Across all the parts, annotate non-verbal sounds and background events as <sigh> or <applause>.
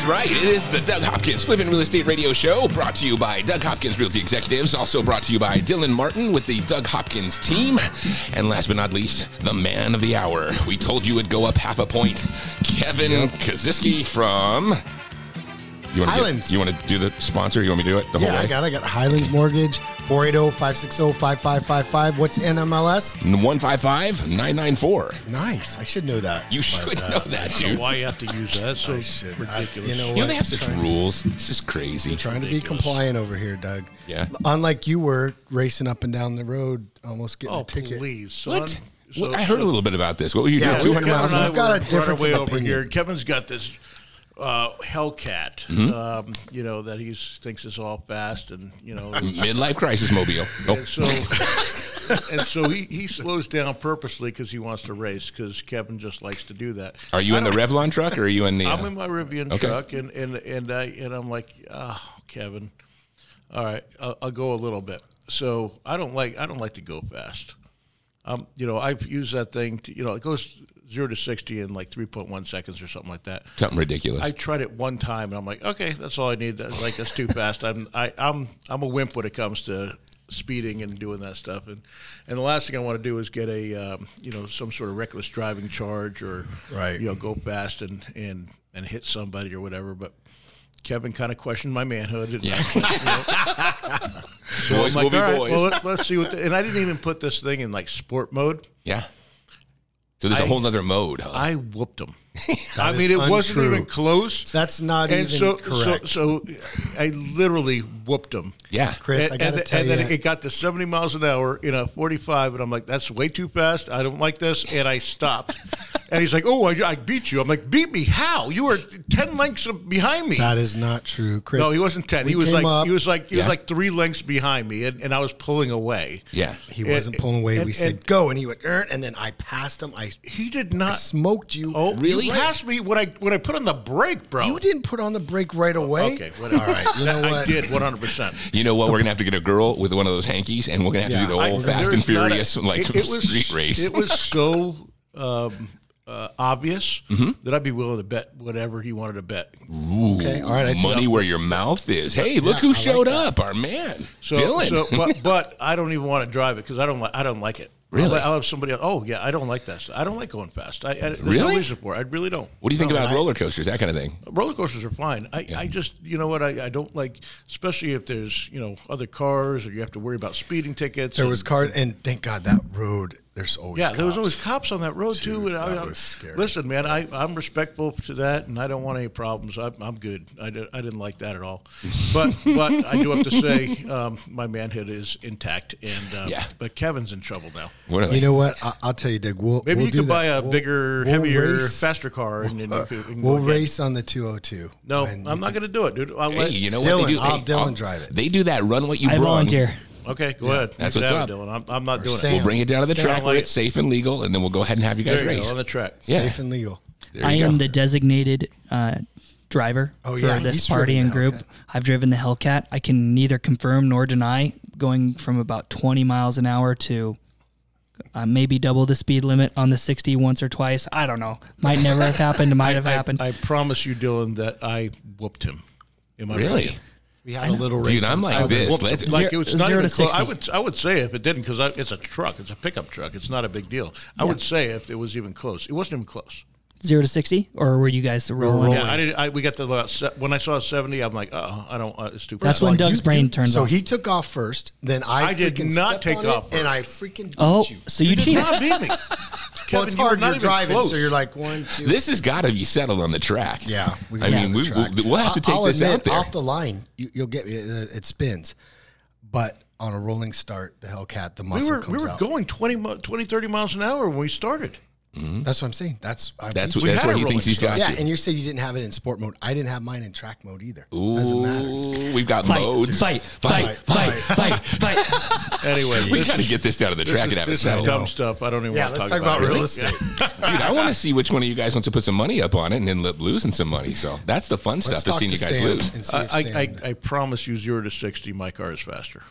That's right. It is the Doug Hopkins Flippin' Real Estate Radio Show, brought to you by Doug Hopkins Realty Executives, also brought to you by Dylan Martin with the Doug Hopkins team. And last but not least, the man of the hour. We told you it'd go up half a point. Kevin Kaziski from. You want to Highlands. you want to do the sponsor? You want me to do it the whole Yeah, way? I got. it. I got Highlands Mortgage oh, 480-560-5555. What's NMLS? 155 994. Nice. I should know that. You should uh, know that, dude. why you have to use that? So <laughs> I should. I- ridiculous. you know You know, they have such Trying- rules. This is crazy. Trying to be compliant over here, Doug. Yeah. Unlike you were racing up and down the road, almost getting oh, a ticket. please, son. What? So- What- I heard so a little bit about this. What were you Yeah, doing? we- 200 Kevin miles and an I- hour? We've got a we're on our difference way of over opinion. here. Kevin's got this uh, Hellcat, Mm-hmm. um, you know, that he thinks is all fast, and you know, <laughs> Midlife crisis mobile. And so <laughs> and so he, he slows down purposely because he wants to race because Kevin just likes to do that. are you I in the Rivian truck or are you in the? I'm uh, in my Rivian Okay. truck, and and and I and I'm like, oh, Kevin, all right, I'll, I'll go a little bit. So I don't like I don't like to go fast. Um, you know, I've used that thing. To, you know, it goes zero to sixty in like three point one seconds or something like that. something ridiculous. I tried it one time, and I'm like, okay, that's all I need. That's like that's too fast. I'm I, I'm I'm a wimp when it comes to speeding and doing that stuff. And and the last thing I want to do is get a um, you know some sort of reckless driving charge or Right. you know go fast and and and hit somebody or whatever. But Kevin kind of questioned my manhood. And <laughs> boys I'm will like, be all right, boys. well, let, let's see what. The, and I didn't even put this thing in like sport mode. yeah. So there's a I- whole nother mode, huh? I whooped him. I mean, it wasn't even close. That's not and even so, correct. so, so I literally whooped him. yeah. Chris, and, I got to and, tell and you. then it got to 70 miles an hour in a 45, and I'm like, that's way too fast. I don't like this. And I stopped. <laughs> and he's like, oh, I, I beat you. I'm like, beat me? How? You were 10 lengths behind me. that is not true, Chris. no, he wasn't 10. He was like, up- he was like, he Yeah. was like three lengths behind me, and, and I was pulling away. Yeah. He wasn't pulling away. and- we said and- go, and he went, "Er," and then I passed him. I He did not. smoked you. oh, Really? You asked me when I when I put on the brake, bro. you didn't put on the brake right away. Okay, whatever. All right, you know I what? did 100. percent You know what? We're gonna have to get a girl with one of those hankies, and we're gonna have Yeah, to do the I- whole there Fast and There's not a- Furious like it- it was- street race. It was so um, uh, obvious Mm-hmm. that I'd be willing to bet whatever he wanted to bet. Okay, all right. I Money where your mouth is. Hey, look who I showed that. up, our man, So, Dylan. so but, <laughs> but I don't even want to drive it because I don't like I don't like it. Really? I'll, I'll have somebody else. Oh yeah, I don't like that. I don't like going fast. I, I there's no Really? reason for it. I really don't. what do you think No, about I- roller coasters, that kind of thing? Roller coasters are fine. I, I just you know what I, I don't like, especially if there's you know other cars or you have to worry about speeding tickets. There and- was cars, and thank God that road. There's always Yeah, there was always cops on that road too. And I, that I- was scary. Listen, man, I, I'm respectful to that, and I don't want any problems. I, I'm good. I, did, I didn't like that at all. But <laughs> but I do have to say, um, my manhood is intact, and uh, Yeah. But Kevin's in trouble now. What You know what? I, I'll tell you, Dick. We'll Maybe we'll you do could that. buy a We'll- bigger, we'll heavier, race- faster car, and then you <laughs> could. you We'll go get- race on the 202. No, I'm not going to do it, dude. I'll Hey, let, you know what Dylan, they do? I'll Hey, Dylan drive it. They do that. Run what you I brung. volunteer. Okay, go ahead. That's You what's up. it, Dylan. I'm, I'm not doing Sam. it. We'll bring it down to the Sound track where like- it's safe and legal, and then we'll go ahead and have you guys There you race. go, on the track. Yeah. Safe and legal. There I you am the designated uh, driver Oh, for this he's party and group. Hellcat. I've driven the Hellcat. I can neither confirm nor deny going from about 20 miles an hour to uh, maybe double the speed limit on the 60 once or twice. I don't know. Might never have happened. Might <laughs> have I, happened. I promise you, Dylan, that I whooped him. Am I Really? right? We had a little race. Dude, I'm like Southern. this. Whoop- Let's, Like Zero- it's not zero even to close. I would I would say if it didn't because it's a truck, it's a pickup truck. It's not a big deal. I would say if it was even close, it wasn't even close. Zero to 60? Or were you guys rolling? Yeah, I didn't. I, we got to about se- when I saw seventy, I'm like, oh, I don't. Uh, it's too. That's fast. when Well, Doug's you- brain you- turns so off. he took off first. Then I, I did not stepped take off it, and. I freaking beat oh, you. so you You did cheated. not beat me. <laughs> Well, Kevin, it's you were hard. not You're driving, close. so you're like one, two. this has got to be settled on the track. Yeah, we I mean, the we, we'll have to take I'll this admit, out there. off the line. You, you'll get it, it spins, but on a rolling start, the Hellcat, the muscle we were comes we were out. going 20, 20, 30 miles an hour when we started. Mm-hmm. That's what I'm saying. That's I, That's we- what, that's had where he thinks he's got yeah. you. And you say you didn't have it in sport mode. I didn't have mine in track mode either. Ooh, Doesn't matter. Ooh, we've got Fight, modes. fight, fight, fight, fight, fight. fight. <laughs> Anyway, We this got to get this down to the track is- and have it this settled. dumb stuff. I don't even Yeah, want to let's talk, talk about real it. estate. <laughs> Dude, I want to see which one of you guys wants to put some money up on it and end up losing some money. So that's the fun stuff Let's to talk seeing you guys Sam lose. and see if I, I, I, I promise you, zero to sixty, my car is faster.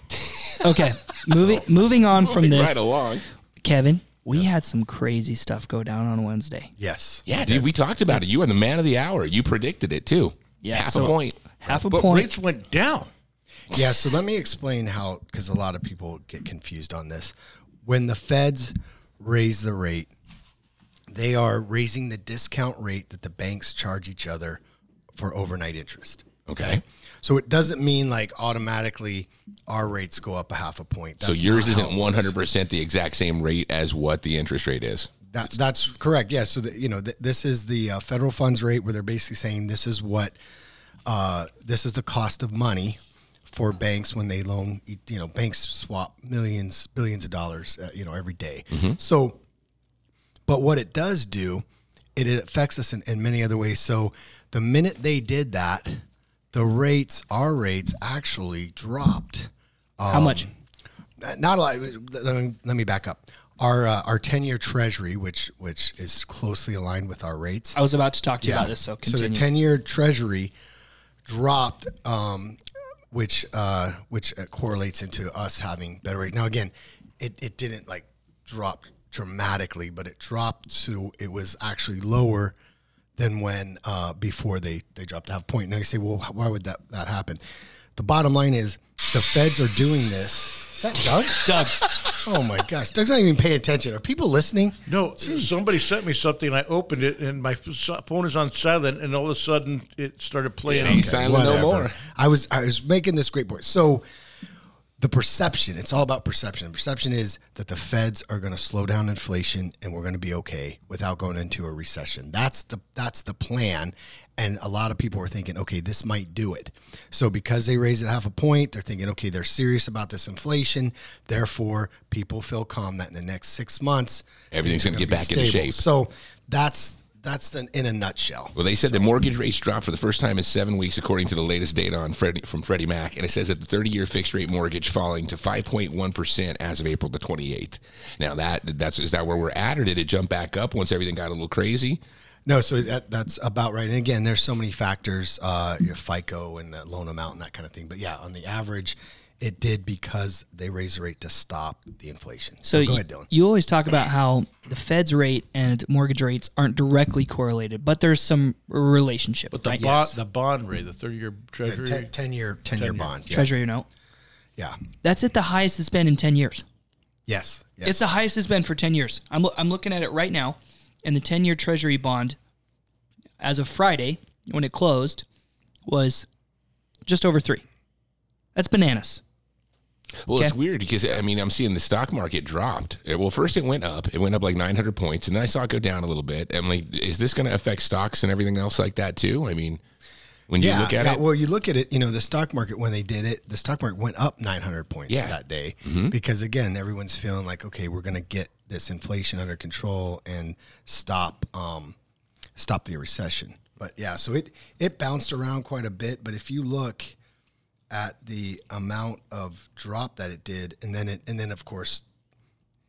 Okay, moving moving on from this, right along. Kevin. We had some crazy stuff go down on Wednesday. yes. Yeah, dude, we talked about it. You were the man of the hour. You predicted it too. Yeah, half so- a point. Half a But point. rates went down. Yeah, so let me explain how, because a lot of people get confused on this. When the feds raise the rate, they are raising the discount rate that the banks charge each other for overnight interest. Okay. So it doesn't mean like automatically our rates go up a half a point. So yours isn't it one works. hundred percent the exact same rate as what the interest rate is. That, that's correct. Yeah. So that you know, th- this is the uh, federal funds rate where they're basically saying this is what uh, this is the cost of money for banks when they loan. You know, banks swap millions, billions of dollars. Uh, you know, every day. So, but what it does do, it, it affects us in, in many other ways. So, the minute they did that, the rates, our rates, actually dropped. How much? Not a lot. Let me, let me back up. Our uh, our ten year Treasury, which which is closely aligned with our rates. I was about to talk to you about this, so So the ten year Treasury dropped, um, which uh, which uh, correlates into us having better rates. Now again, it, it didn't like drop dramatically, but it dropped so it was actually lower than when uh, before they they dropped a half point. Now you say, well, why would that that happen? The bottom line is the feds are doing this. Is that Doug? Doug, <laughs> Oh my gosh, Doug's not even paying attention. Are people listening? No, somebody sent me something. I opened it, and my phone is on silent, and all of a sudden it started playing. Yeah, on- he's silent no more. I was I was making this great point. So the perception, it's all about perception. Perception is that the feds are going to slow down inflation and we're going to be okay without going into a recession. That's the that's the plan. And a lot of people are thinking, okay, this might do it. So because they raise it half a point, they're thinking, okay, they're serious about this inflation. Therefore, people feel calm that in the next six months, Everything's gonna get be back into shape. So that's that's the, in a nutshell. Well, they said the mortgage rates dropped for the first time in seven weeks, according to the latest data on Freddie, from Freddie Mac, and it says that the 30-year fixed-rate mortgage falling to 5.1 percent as of April the 28th. Now that that's is that where we're at, or did it jump back up once everything got a little crazy? No, so that that's about right. And again, there's so many factors, uh, your FICO and the loan amount and that kind of thing. But yeah, on the average, it did because they raised the rate to stop the inflation. so go you, ahead, Dylan. you always talk about how the Fed's rate and mortgage rates aren't directly correlated, but there's some relationship. But the right? bond, the bond rate, the thirty-year Yeah, Treasury. ten, 10 year, 10 year bond. Yeah. Treasury note. yeah. That's at the highest it's been in 10 years. Yes. yes. It's the highest it's been for 10 years. I'm, lo- I'm looking at it right now, and the 10 year Treasury bond, as of Friday, when it closed, was just over three. That's bananas. Well, it's weird because I mean I'm seeing the stock market dropped. Well, first it went up, it went up like 900 points, and then I saw it go down a little bit. I'm like, is this going to affect stocks and everything else like that too? I mean, when you look at yeah, it, Well, you look at it, you know, the stock market, when they did it, the stock market went up 900 points Yeah. that day Mm-hmm. because, again, everyone's feeling like, okay, we're going to get this inflation under control and stop um, stop the recession. But yeah, so it, it bounced around quite a bit. But if you look at the amount of drop that it did, and then it, and then of course,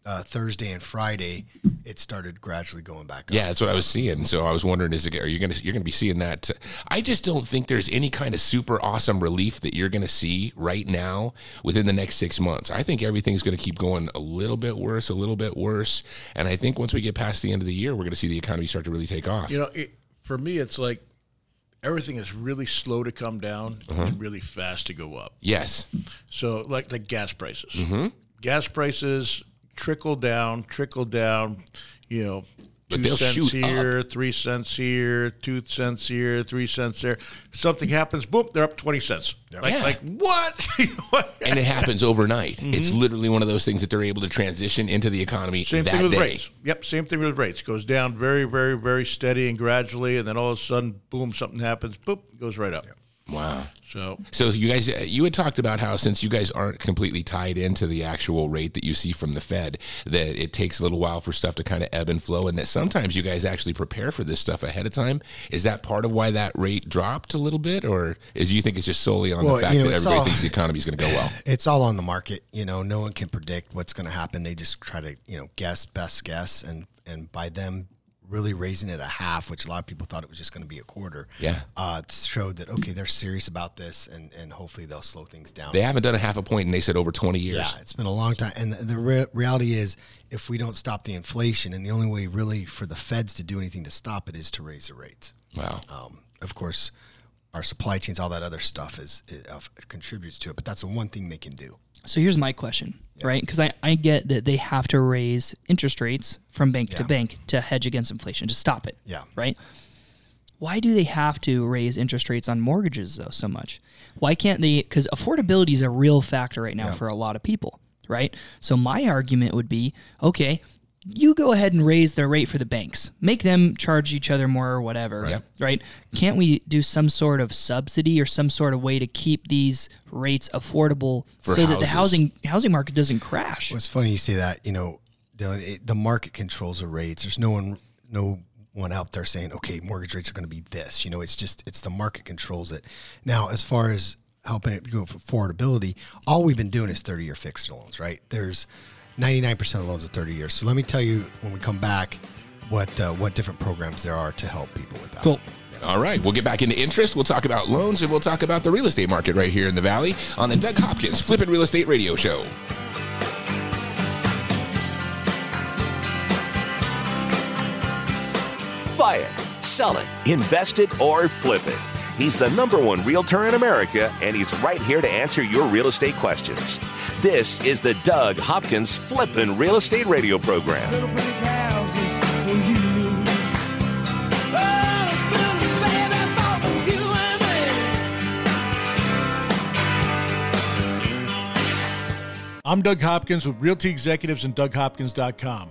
uh, Thursday and Friday, it started gradually going back up. Yeah, that's what I was seeing. So I was wondering, is it, are you going to you're going to be seeing that? I just don't think there's any kind of super awesome relief that you're going to see right now within the next six months. I think everything's going to keep going a little bit worse, a little bit worse, and I think once we get past the end of the year, we're going to see the economy start to really take off. You know, it, for me, it's like everything is really slow to come down uh-huh. and really fast to go up. yes, So, like the gas prices, mm-hmm. gas prices trickle down, trickle down. You know, But two cents shoot here, three cents here, two cents here, three cents there. Something happens, boom, they're up twenty cents. Like, Yeah. like what? <laughs> What? and it happens overnight. Mm-hmm. It's literally one of those things that they're able to transition into the economy Same that thing with day. rates. Yep, same thing with rates. Goes down very, very, very steady and gradually, and then all of a sudden, boom, something happens, boop, goes right up. Wow. So So you guys, uh, you had talked about how since you guys aren't completely tied into the actual rate that you see from the Fed, that it takes a little while for stuff to kind of ebb and flow, and that sometimes you guys actually prepare for this stuff ahead of time. Is that part of why that rate dropped a little bit, or is you think it's just solely on Well, the fact you know, that everybody all- thinks the economy is going to go well? <sighs> It's all on the market. You know, no one can predict what's going to happen. They just try to, you know, guess, best guess, and and by them really raising it a half, which a lot of people thought it was just going to be a quarter. Yeah. uh, it showed that okay, they're serious about this, and and hopefully they'll slow things down. They haven't done a half a point, and they said over twenty years. Yeah, it's been a long time, and the, the re- reality is, if we don't stop the inflation, and the only way really for the Feds to do anything to stop it is to raise the rates. Wow. Um, of course, our supply chains, all that other stuff is it, uh, contributes to it, but that's the one thing they can do. So here's my question, right? Because I, I get that they have to raise interest rates from bank to bank to hedge against inflation, to stop it. Yeah. Right? Why do they have to raise interest rates on mortgages, though, so much? Why can't they? Because affordability is a real factor right now for a lot of people, right? So my argument would be okay, you go ahead and raise their rate for the banks, make them charge each other more or whatever, Yep. right? Can't we do some sort of subsidy or some sort of way to keep these rates affordable For so that the housing housing market doesn't crash? Well, it's funny you say that. You know, Dylan, it, the market controls the rates. There's no one, no one out there saying, okay, mortgage rates are going to be this. You know, it's just it's the market controls it. Now, as far as helping it go for affordability, all we've been doing is 30 year fixed loans, right? There's 99% of loans are 30 years. So let me tell you when we come back what uh, what different programs there are to help people with that. Cool. All right, we'll get back into interest. We'll talk about loans and we'll talk about the real estate market right here in the Valley on the Doug Hopkins Flippin' Real Estate Radio Show. Buy it, sell it, invest it, or flip it. He's the number one realtor in America, and he's right here to answer your real estate questions. This is the Doug Hopkins Flippin' Real Estate Radio Program. Little big houses for you. Little baby, for you and me. I'm Doug Hopkins with Realty Executives and DougHopkins.com.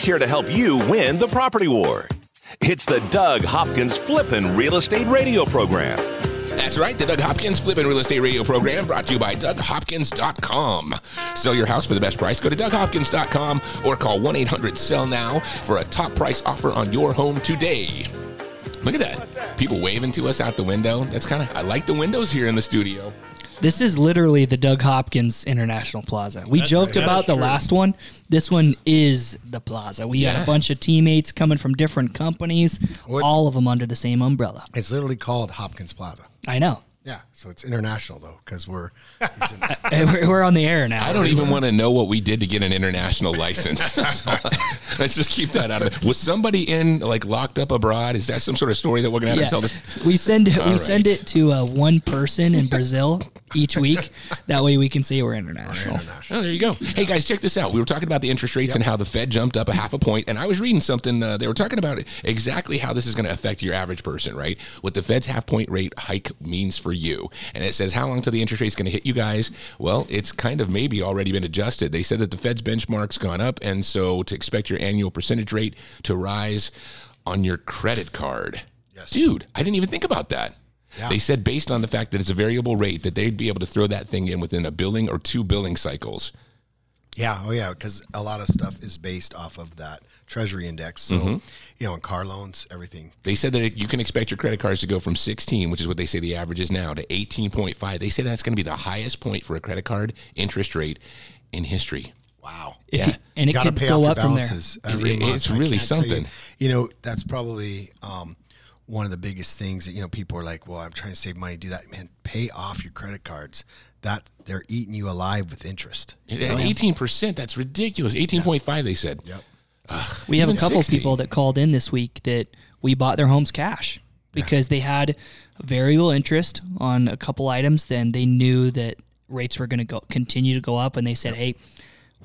He's here to help you win the property war. It's the Doug Hopkins Flippin' Real Estate Radio Program. That's right, the Doug Hopkins Flippin' Real Estate Radio program brought to you by DougHopkins.com. Sell your house for the best price. Go to DougHopkins.com or call 1 800 Sell Now for a top price offer on your home today. Look at that. People waving to us out the window. That's kind of, I like the windows here in the studio. This is literally the Doug Hopkins International Plaza. We joked that about the true. last one. This one is the plaza. We got Yeah. a bunch of teammates coming from different companies, What's- all of them under the same umbrella. It's literally called Hopkins Plaza. I know. Yeah, so it's international though because we're it's in- <laughs> We're we're on the air now. I don't even want to know what we did to get an international license. So, <laughs> let's just keep that out of it. Was somebody in, like, locked up abroad? Is that some sort of story that we're going to have Yeah. to tell this? We send it. we All send it to uh, one person in Brazil each week. That way we can say we're international. Oh, there you go. Hey guys, check this out. We were talking about the interest rates and how the Fed jumped up a half a point, and I was reading something. Uh, they were talking about exactly how this is going to affect your average person, right? What the Fed's half point rate hike means for you, and it says how long till the interest rate's going to hit you guys. Well, it's kind of maybe already been adjusted. They said that the Fed's benchmark's gone up, and so to expect your annual percentage rate to rise on your credit card. Yes. Dude, I didn't even think about that. They said based on the fact that it's a variable rate that they'd be able to throw that thing in within a billing or two billing cycles. yeah, oh yeah, because a lot of stuff is based off of that Treasury index. So, Mm-hmm. you know, and car loans, everything. They said that you can expect your credit cards to go from 16, which is what they say the average is now, to 18.5. They say that's going to be the highest point for a credit card interest rate in history. Wow. If Yeah. you, and it could pay go off up your from there. every It- month. it's really can't you. something. You, know, that's probably um, one of the biggest things that you know people are like, "Well, I'm trying to save money, do that." Man, pay off your credit cards. That they're eating you alive with interest. At 18%, that's ridiculous. 18.5, they said. Yep. We have a couple 60. people that called in this week that we bought their homes cash because they had variable interest on a couple items. Then they knew that rates were going to go continue to go up, and they said, "Hey,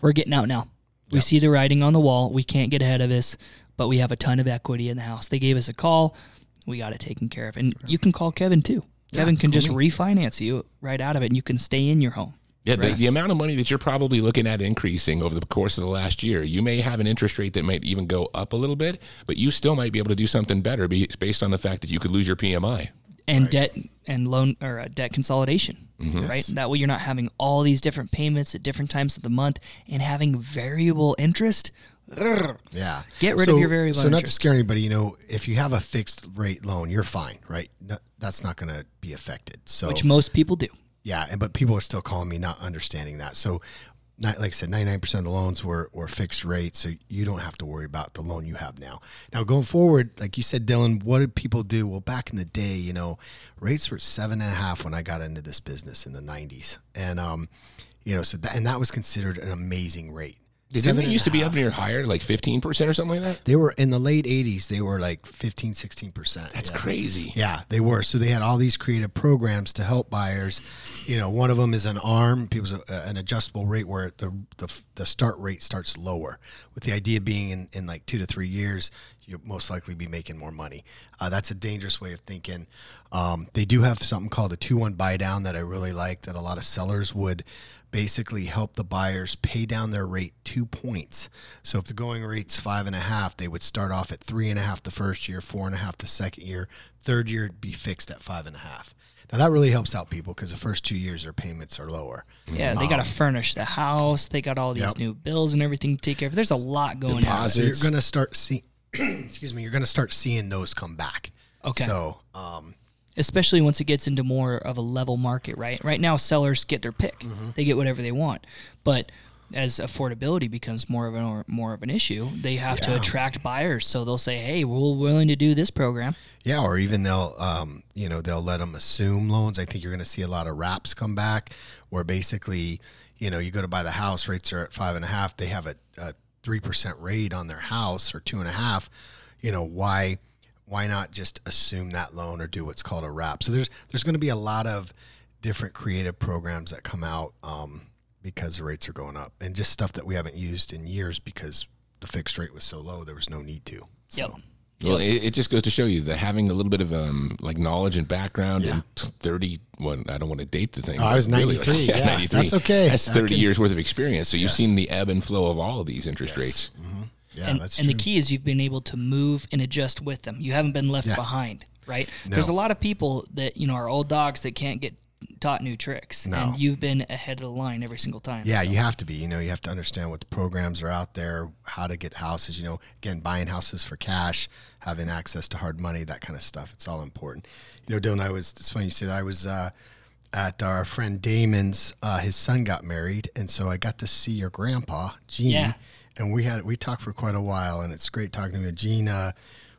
we're getting out now. We see the writing on the wall. We can't get ahead of this, but we have a ton of equity in the house." They gave us a call. We got it taken care of, and you can call Kevin too. Kevin can just refinance you right out of it, and you can stay in your home. Yeah, the, the amount of money that you're probably looking at increasing over the course of the last year, you may have an interest rate that might even go up a little bit, but you still might be able to do something better based on the fact that you could lose your PMI. and debt and loan or uh, debt consolidation, Mm-hmm. right? That way you're not having all these different payments at different times of the month and having variable interest. Ugh. Yeah. Get rid of your variable So not to scare anybody, you know, if you have a fixed rate loan, you're fine, right? No, that's not going to be affected. So Which most people do. Yeah, and but people are still calling me not understanding that. So, not, like I said, ninety nine percent of the loans were were fixed rate, so you don't have to worry about the loan you have now. Now going forward, like you said, Dylan, what did people do? Well, back in the day, you know, rates were seven and a half when I got into this business in the nineties, and um, you know, so that and that was considered an amazing rate. Didn't they used to be half. up near higher, like 15% or something like that? They were in the late 80s, they were like 15, 16%. That's yeah. crazy. Yeah, they were. So they had all these creative programs to help buyers. You know, one of them is an arm, people's uh, an adjustable rate where the, the the start rate starts lower, with the idea being in, in like two to three years, you'll most likely be making more money. Uh, that's a dangerous way of thinking. Um, they do have something called a two one buy down that I really like that a lot of sellers would basically help the buyers pay down their rate two points. So if the going rate's five and a half, they would start off at three and a half the first year, four and a half the second year, third year it'd be fixed at five and a half. Now that really helps out people because the first two years their payments are lower. Yeah, they got to furnish the house. They got all these Um, Yep. new bills and everything to take care of. There's a lot going on. Deposit. So you're gonna start see, <clears throat> excuse me, you're gonna start seeing those come back. Okay. So um, especially once it gets into more of a level market, right? Right now, sellers get their pick; Mm-hmm. they get whatever they want. But as affordability becomes more of an or more of an issue, they have to attract buyers. So they'll say, "Hey, we're willing to do this program." Yeah, or even they'll, um, you know, they'll let them assume loans. I think you're going to see a lot of wraps come back, where basically, you know, you go to buy the house, rates are at five and a half. They have a three percent rate on their house or two and a half. You know, why, why not just assume that loan or do what's called a wrap? So there's there's going to be a lot of different creative programs that come out um, because the rates are going up, and just stuff that we haven't used in years because the fixed rate was so low. There was no need to. So. Yep. Well, it, it just goes to show you that having a little bit of um, like knowledge and background and t- 30, well, I don't want to date the thing. Oh, I was 93, <laughs> yeah, that's okay. That's 30 can- years worth of experience. So you've Yes. seen the ebb and flow of all of these interest rates. Yeah, and, that's and true. the key is you've been able to move and adjust with them. You haven't been left Yeah. behind, right? There's a lot of people that you know are old dogs that can't get taught new tricks, No. and you've been ahead of the line every single time. Yeah, you have to be. You know, you have to understand what the programs are out there, how to get houses. You know, again, buying houses for cash, having access to hard money, that kind of stuff. It's all important. You know, Dylan, I was. It's funny you say that. I was uh, at our friend Damon's. Uh, his son got married, and so I got to see your grandpa, Gene. Yeah. And we had we talked for quite a while, and it's great talking to. Gene uh,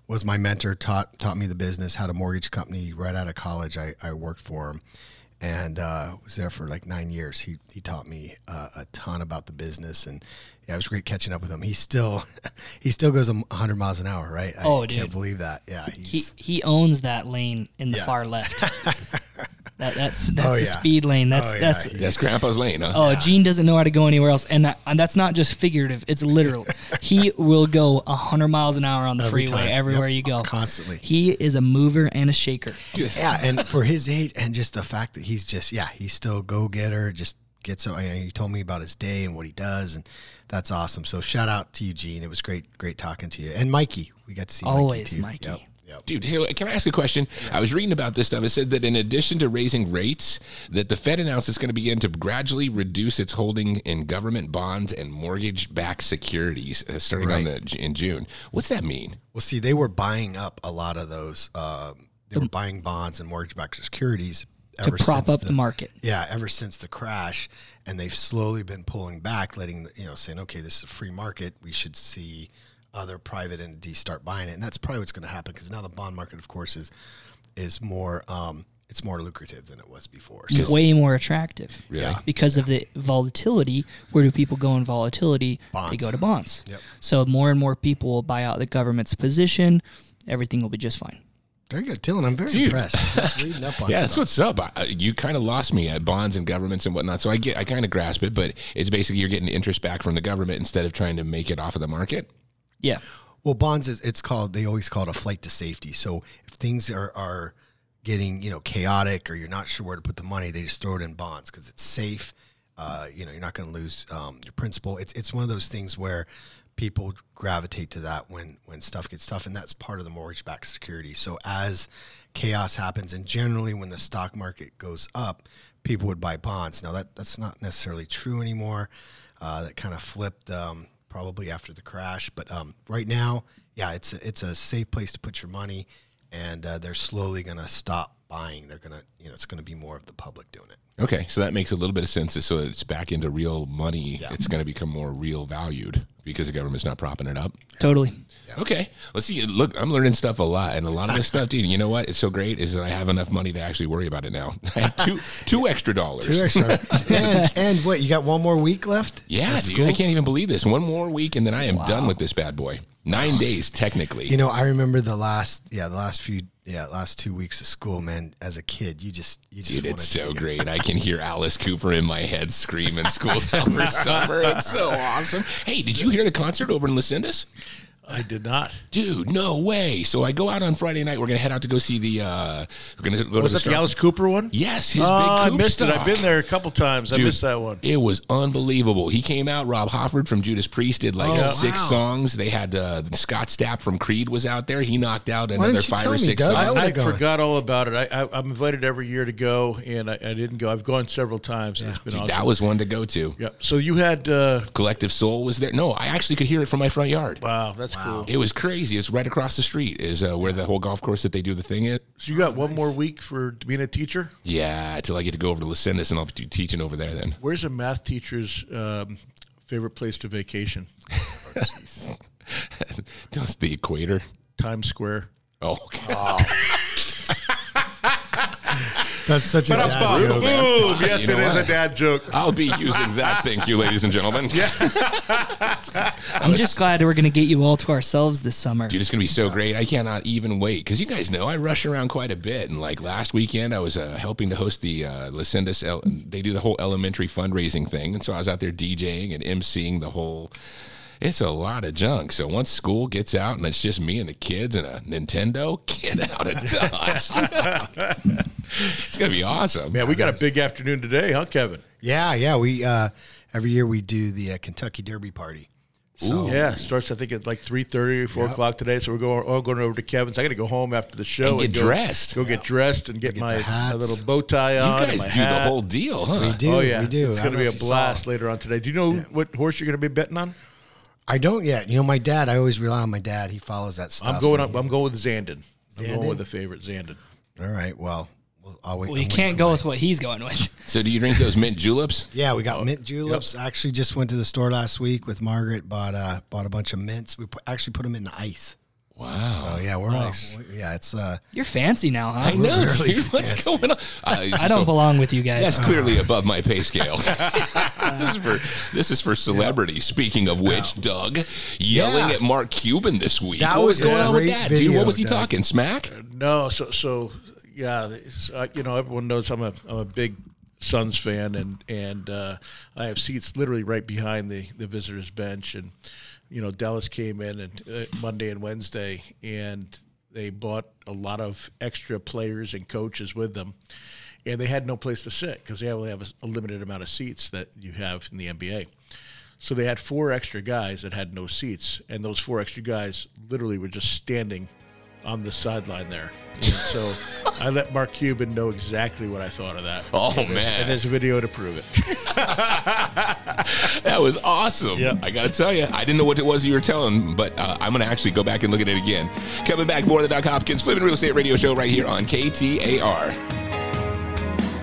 was my mentor, taught taught me the business, had a mortgage company right out of college. I, I worked for him and uh, was there for like nine years. He he taught me uh, a ton about the business, and yeah, it was great catching up with him. He still <laughs> he still goes a hundred miles an hour, right? I Oh, can't dude. believe that. Yeah, he he owns that lane in the Yeah. far left. <laughs> that that's that's Oh, the yeah. speed lane. That's Oh, yeah. that's That's Grandpa's lane, huh? Oh, Gene doesn't know how to go anywhere else, and, that, and that's not just figurative; it's literal. <laughs> he will go hundred miles an hour on the Every freeway time. everywhere Yep. you go, Constantly. He is a mover and a shaker. yeah, and for his age, and just the fact that he's just yeah, he's still go getter. Just gets. Oh, I mean, he told me about his day and what he does, and that's awesome. So shout out to you, Gene. It was great, great talking to you, and Mikey. We got to see Always Mikey too. Mikey. Yep, Dude, hey, can I ask a question? I was reading about this stuff. It said that in addition to raising rates, that the Fed announced it's going to begin to gradually reduce its holding in government bonds and mortgage-backed securities uh, starting on the in June. What's that mean? Well, see, they were buying up a lot of those. Um, they were buying bonds and mortgage-backed securities to prop since up the, market. Yeah, ever since the crash, and they've slowly been pulling back, letting the, you know, saying, okay, this is a free market. We should see other private entities start buying it, and that's probably what's going to happen because now the bond market, of course, is is more um, it's more lucrative than it was before. So, Way more attractive. Really? Because of the volatility, where do people go in volatility? They go to bonds. Yep. So more and more people will buy out the government's position. Everything will be just fine. very good, Dylan. I'm very Dude. impressed. <laughs> Just reading up on Yeah, that's what's up. I, you kind of lost me at bonds and governments and whatnot. So I get, I kind of grasp it, but it's basically you're getting interest back from the government instead of trying to make it off of the market. Yeah. Well, bonds is it's called. They always call it a flight to safety. So if things are are getting you know chaotic or you're not sure where to put the money, they just throw it in bonds because it's safe. Uh, you know, you're not going to lose um, your principal. It's it's one of those things where people gravitate to that when when stuff gets tough, and that's part of the mortgage-backed security. So as chaos happens, and generally when the stock market goes up, people would buy bonds. Now that that's not necessarily true anymore. Uh, that kind of flipped um, probably after the crash, but um, right now, yeah, it's a, it's a safe place to put your money, and uh, they're slowly going to stop buying. They're going to you know it's going to be more of the public doing it. Okay, so that makes a little bit of sense. So it's back into real money. It's going to become more real valued because the government's not propping it up. Totally. Okay, let's see. Look, I'm learning stuff a lot, and a lot of this stuff, dude. You know what? It's so great is that I have enough money to actually worry about it now. <laughs> I have two two extra dollars. Two extra, <laughs> and and what you got one more week left? Yeah, That's dude. cool. I can't even believe this. One more week, and then I am done with this bad boy. Nine days, technically. You know, I remember the last, yeah, the last few, yeah, last two weeks of school, man. As a kid, you just, you just, Dude, it's so be- great. I can hear Alice Cooper in my head screaming "School's <laughs> over summer." It's so awesome. Hey, did you hear the concert over in Lucinda's? I did not. Dude, no way. So I go out on Friday night. We're gonna head out to go see the. uh We're gonna go to Was the that the Alice Cooper one? Yes, his oh, big. I Coop missed it. stock. I've been there a couple times. I missed that one. It was unbelievable. He came out. Rob Halford from Judas Priest did like Oh, six wow. songs. They had uh, Scott Stapp from Creed was out there. He knocked out didn't another you five tell or me, six Doug? songs. I I, I forgot all about it. I, I, I'm invited every year to go, and I, I didn't go. I've gone several times. and It's been Dude, awesome. that was one to go to. yeah. So you had uh, Collective Soul was there. No, I actually could hear it from my front yard. wow, that's cool. It was crazy. It's right across the street. Is uh, where the whole golf course that they do the thing at. So you got one more week for being a teacher. Yeah, till I get to go over to Lucinda's and I'll be teaching over there then. Where's a math teacher's um, favorite place to vacation? <laughs> Just the equator. Times Square. Oh, <laughs> That's such a dad joke. Boom! Yes, You know it is what? a dad joke. I'll be using that. Thank you, ladies and gentlemen. Yeah, <laughs> I'm just glad we're going to get you all to ourselves this summer. Dude, it's gonna be so great. I cannot even wait because you guys know I rush around quite a bit. And like last weekend, I was uh, helping to host the uh, Lucinda's. El- they do the whole elementary fundraising thing, and so I was out there DJing and emceeing the whole. It's a lot of junk. So once school gets out and it's just me and the kids and a Nintendo, get out of Dodge. <laughs> it's gonna be awesome. Man, we got a big afternoon today, huh, Kevin? Yeah, yeah. We uh, every year we do the uh, Kentucky Derby party. So Yeah, starts I think at like 3.30 or 4 o'clock today. So we're going all going over to Kevin's. I got to go home after the show And get go, dressed. Go get dressed and get, Get my, my little bow tie You on. and guys my do the whole deal, huh? we do. oh yeah, we do. It's going to be a if saw. blast later on today. Do you know what horse you're going to be betting on? I don't yet. You know, my dad. I always rely on my dad. He follows that stuff. I'm going up. I'm going with Zandon. I'm going with the favorite Zandon. All right. Well, we'll I'll wait. Well, I'm you waiting can't go my- with what he's going with. <laughs> <laughs> So do you drink those mint juleps? Yeah, we got mint juleps. Actually, just went to the store last week with Margaret. Bought uh, bought a bunch of mints. We put, actually put them in the ice. Wow. Oh yeah, we're all yeah. It's uh, You're fancy now, huh? I know. really dude. What's fancy. going on? Uh, I don't so- belong with you guys. That's clearly above my pay scale. <laughs> this is for this is for celebrities. Speaking of which, Doug yelling Yeah. at Mark Cuban this week. That what was was going a on with great that, dude? What was he Doug. talking smack? No, so so yeah, uh, you know everyone knows I'm a I'm a big Suns fan, and and uh, I have seats literally right behind the the visitors bench, and you know Dallas came in and uh, Monday and Wednesday, and they bought a lot of extra players and coaches with them. And they had no place to sit because they only have a, a limited amount of seats that you have in the NBA. So they had four extra guys that had no seats, and those four extra guys literally were just standing on the sideline there. And so <laughs> I let Mark Cuban know exactly what I thought of that. Oh, And man. And there's a video to prove it. <laughs> That was awesome. Yeah. I got to tell you, I didn't know what it was you were telling, but uh, I'm going to actually go back and look at it again. Coming back, more of the Doug Hopkins Flipping Real Estate Radio Show right here on KTAR.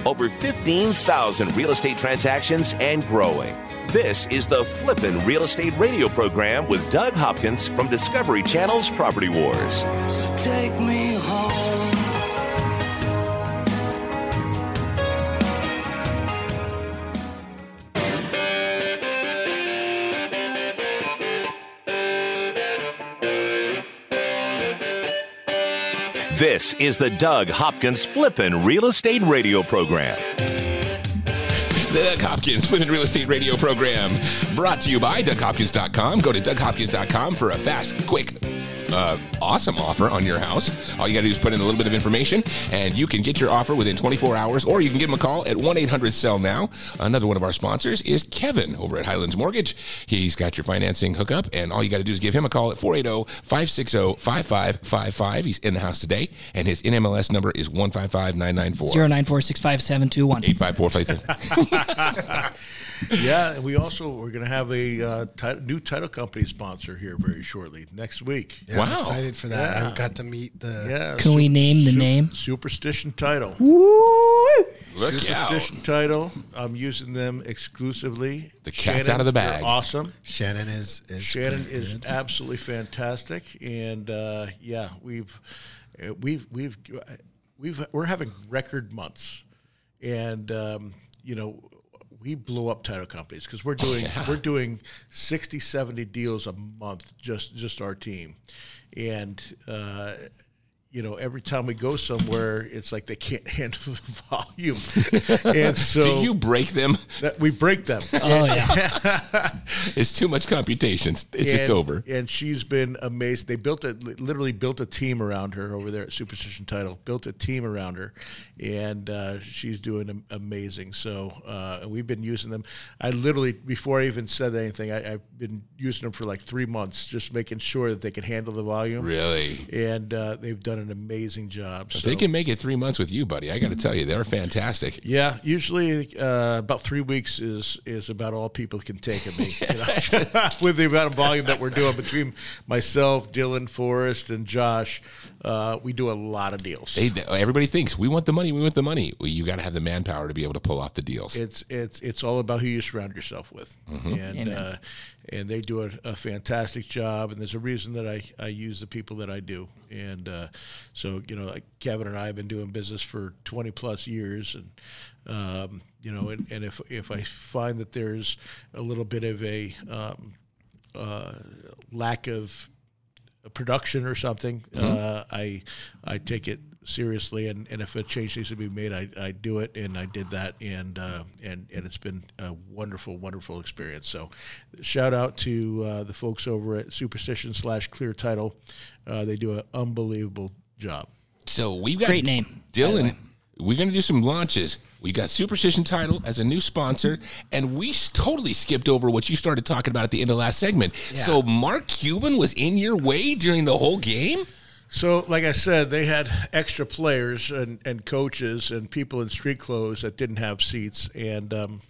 Over 15,000 real estate transactions and growing. This is the Flippin' Real Estate Radio program with Doug Hopkins from Discovery Channel's Property Wars. So take me home. This is the Doug Hopkins Flippin' Real Estate Radio program. The Doug Hopkins Flipping Real Estate Radio program brought to you by DougHopkins.com. Go to DougHopkins.com for a fast, quick, uh, awesome offer on your house. All you got to do is put in a little bit of information, and you can get your offer within 24 hours, or you can give them a call at 1 800 Sell Now. Another one of our sponsors is Kevin over at Highlands Mortgage. He's got your financing hookup, and all you got to do is give him a call at 480 560 5555. He's in the house today, and his NMLS number is 155994. Zero nine four six five seven two one. 854 <laughs> yeah, we also we're going to have a uh, ti- new title company sponsor here very shortly next week. Yeah, Wow. I'm excited for that. Yeah. I got to meet the. Yeah, Can we name the Su- name? Superstition title. Look out. Superstition title. I'm using them exclusively. The cat's out of the bag. you're awesome. Shannon is is Shannon pretty is good. absolutely fantastic, and uh, yeah, we've uh, we've we've we've we're having record months, and um, you know we blow up title companies because we're doing <laughs> we're doing 60, 70 deals a month just just our team, and. Uh, you know, every time we go somewhere, it's like they can't <laughs> handle the volume, and <laughs> so Do you break them? that we break them. Oh yeah. <laughs> It's too much computation. It's just over. And she's been amazing. They built a literally built a team around her over there at Superstition Title. Built a team around her, and uh, she's doing amazing. So uh, we've been using them. I literally before I even said anything, I, I've been using them for like three months, just making sure that they can handle the volume. Really? And uh, they've done an amazing job. So. they can make it three months with you, buddy, I got to tell you, they're fantastic. Yeah, usually uh, about three weeks is is about all people can take of me. you know? <laughs> <laughs> With the amount of volume that we're doing between myself, Dylan, Forrest, and Josh, uh, we do a lot of deals. They, they- everybody thinks we want the money, we want the money. Well, you got to have the manpower to be able to pull off the deals. it's it's it's all about who you surround yourself with, and uh, and they do a, a fantastic job. And there's a reason that I, I use the people that I do. And uh, so you know, like Kevin and I have been doing business for 20 plus years, and um, you know, and, and if if I find that there's a little bit of a um, uh, lack of production or something, uh, I I take it seriously, and, and if a change needs to be made, I, I do it, and I did that, and uh, and and it's been a wonderful, wonderful experience. So, shout out to uh, the folks over at Superstition slash Clear Title. Uh, they do an unbelievable job. so we've got Great name, by the Dylan. Way. We're going to do some launches. We got Superstition Title as a new sponsor, and we totally skipped over what you started talking about at the end of last segment. So Mark Cuban was in your way during the whole game. So, like I said, they had extra players and, and coaches and people in street clothes that didn't have seats, and um,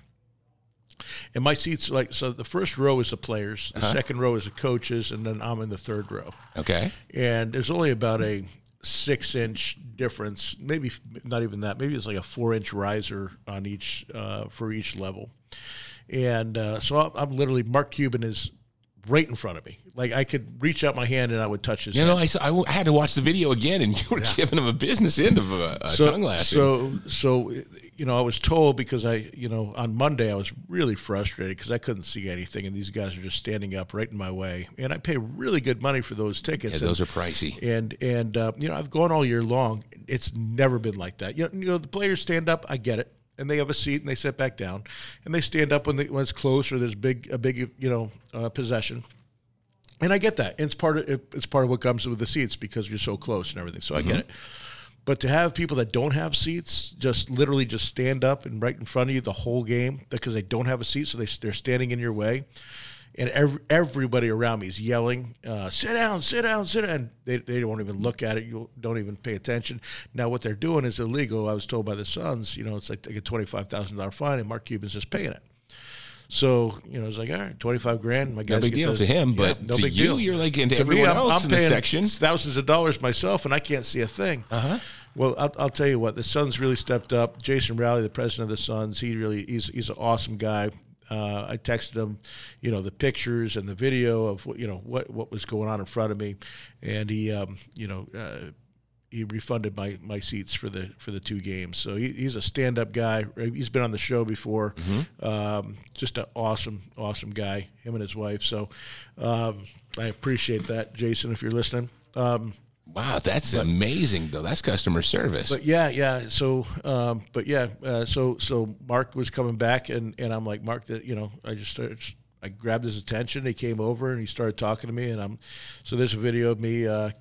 and my seats like so. The first row is the players, the second row is the coaches, and then I'm in the third row. Okay. And there's only about a six inch difference, maybe not even that. Maybe it's like a four inch riser on each uh, for each level. And uh, so I'm, I'm literally Mark Cuban is right in front of me. Like I could reach out my hand and I would touch his. You know, I, saw, I had to watch the video again, and <laughs> you were giving him a business end of a, a so, tongue lashing. So, so you know, I was told because I, you know, on Monday I was really frustrated because I couldn't see anything, and these guys are just standing up right in my way, and I pay really good money for those tickets. yeah, those are pricey. and and uh, you know, I've gone all year long. It's never been like that. You know, you know, the players stand up. I get it. And they have a seat and they sit back down, and they stand up when, they, when it's close or there's big a big you know uh, possession. And I get that. It's part of it, it's part of what comes with the seats because you're so close and everything. So I get it. But to have people that don't have seats just literally just stand up and right in front of you the whole game because they don't have a seat, so they they're standing in your way. And every, everybody around me is yelling, uh, "Sit down, sit down, sit down." And they they won't even look at it. You don't even pay attention. Now what they're doing is illegal. I was told by the Suns, you know, it's like get twenty five thousand dollar fine, and Mark Cuban's just paying it. So you know, it's like all right, twenty five grand. My No guys big deal to him, but to you, you're like into To everyone I'm, else I'm in the paying section. thousands of dollars myself, and I can't see a thing. Uh-huh. Well, I'll, I'll tell you what, the Suns really stepped up. Jason Rowley, the president of the Suns, he really he's he's an awesome guy. Uh, I texted him, you know, the pictures and the video of what you know what what was going on in front of me, and he, um, you know. Uh, he refunded my, my seats for the for the two games. So he, he's a stand up guy. He's been on the show before. Um, just an awesome awesome guy. Him and his wife. So um, I appreciate that, Jason. If you're listening. Um, Wow, that's amazing though. That's customer service. but yeah, yeah. So, um, but yeah. Uh, so, so Mark was coming back, and, and I'm like, Mark, that you know, I just started. I grabbed his attention. He came over and he started talking to me, and I'm. So there's a video of me uh,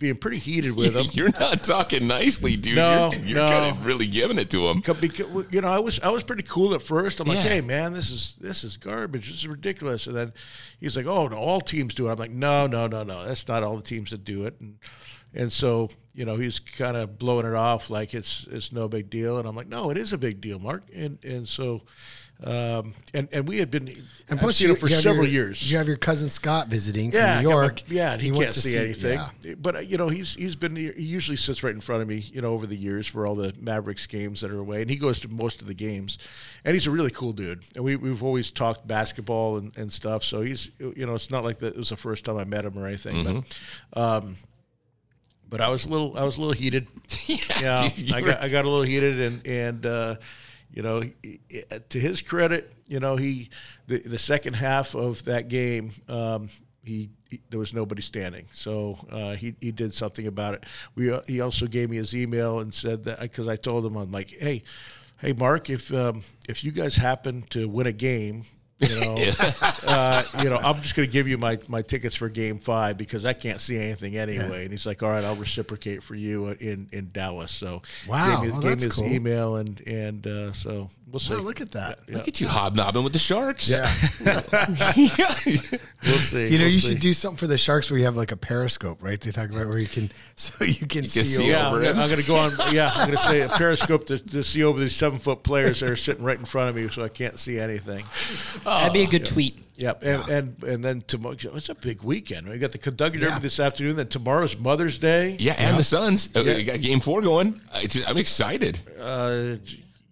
being pretty heated with him. <laughs> you're not talking nicely, dude. No, you're you're no. kind of really giving it to him. Because, you know, I was I was pretty cool at first. I'm like, Yeah. hey man, this is this is garbage. This is ridiculous. And then he's like, oh no, all teams do it. I'm like, no, no, no, no. That's not all the teams that do it. And and so you know, he's kind of blowing it off like it's it's no big deal. And I'm like, no, it is a big deal, Mark. And and so. Um, and and we had been And plus, you, him for you several your- years. You have your cousin Scott visiting yeah, from New I got my- York. yeah, and he, can't wants to see, anything. yeah. But uh, you know, he's he's been he usually sits right in front of me. You know, over the years for all the Mavericks games that are away, and he goes to most of the games. And he's a really cool dude. And we we've always talked basketball and, and stuff. So he's you know, it's not like that. It was the first time I met him or anything. But um, but I was a little I was a little heated. <laughs> yeah, dude, you I were- got I got a little heated, and and uh, you know, he- to his credit, you know, he the the second half of that game, um, he, he- there was nobody standing, so uh, he he did something about it. We uh, he also gave me his email and said that because I told him I'm like, hey. Hey Mark, if um, if you guys happen to win a game, you know, <laughs> uh, you know, I'm just going to give you my, my tickets for Game Five because I can't see anything anyway. And he's like, "All right, I'll reciprocate for you in, in Dallas." So Wow, gave me, well, gave me his cool. email and and uh, so we'll see. Wow, look at that. Look at you hobnobbing with the sharks. Yeah. <laughs> We'll see. You know, we'll you see. should do something for the sharks where you have like a periscope, right? They talk about where you can, <laughs> so you can see. see over- Yeah, I'm, him. gonna- I'm going to go on. Yeah, I'm going to say a periscope to, to see over these seven foot players that are sitting right in front of me, so I can't see anything. That'd be a good tweet. Yep, and and, and then tomorrow it's a big weekend. We got the Kentucky Derby Yeah. this afternoon. Then tomorrow's Mother's Day. Yeah, and the Suns. Yeah. We got game four going. I just, I'm excited. Uh,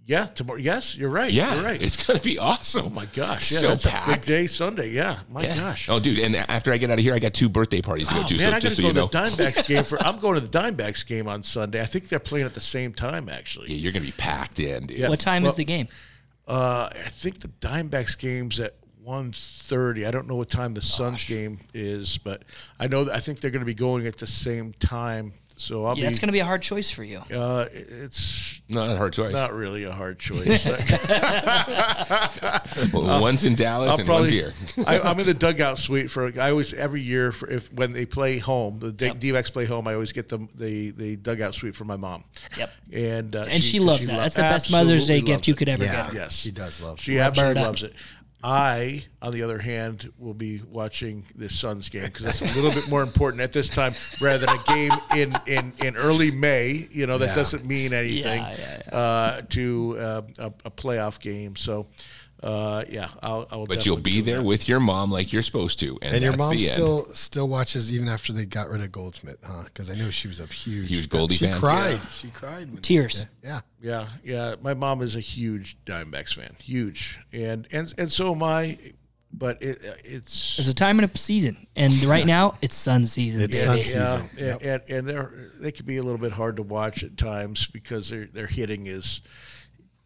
yeah, tomorrow. Yes, you're right. Yeah, you're right. it's gonna be awesome. oh my gosh, yeah, so that's a packed. big day Sunday. Yeah, my Yeah. gosh. Oh, dude, and after I get out of here, I got two birthday parties to go Oh, to. man, so I got just to so go you to know, the D-backs game for. I'm going to the <laughs> D-backs game on Sunday. I think they're playing at the same time, actually. yeah, you're gonna be packed in, dude. Yeah. What time Well, is the game? Uh, I think the D-backs game's at 1.30. I don't know what time the Suns game is, but I know that I think they're going to be going at the same time. So I'll Yeah, be. it's going to be a hard choice for you. uh, it's Not a hard choice. not really a hard choice. <laughs> <laughs> Well, one's in Dallas I'll and one's probably. here. <laughs> I, I'm in the dugout suite for. I always every year for if when they play home, the Yep. D-backs play home. I always get them the the dugout suite for my mom. Yep. And uh, And she loves that. That's the best Mother's Day absolutely gift you could ever Yeah. get. Yes, She does love She absolutely loves it. I, on the other hand, will be watching the Suns game because that's a little bit more important at this time rather than a game in, in, in early May. You know, that Yeah. doesn't mean anything Yeah, yeah, Uh, to uh, a, a playoff game. So, uh, yeah, I'll, I'll But you'll be there that. with your mom like you're supposed to, and, And your mom the end. still still watches even after they got rid of Goldschmidt, huh? Because I know she was a huge Huge Goldie she fan. cried. She cried. when- Tears. Yeah. Yeah, yeah. My mom is a huge D-backs fan, huge, and and and so am I. But it it's There's a time and a season, and right now it's sun season. It's baby. sun yeah, season. and, and and they're they can be a little bit hard to watch at times because their their hitting is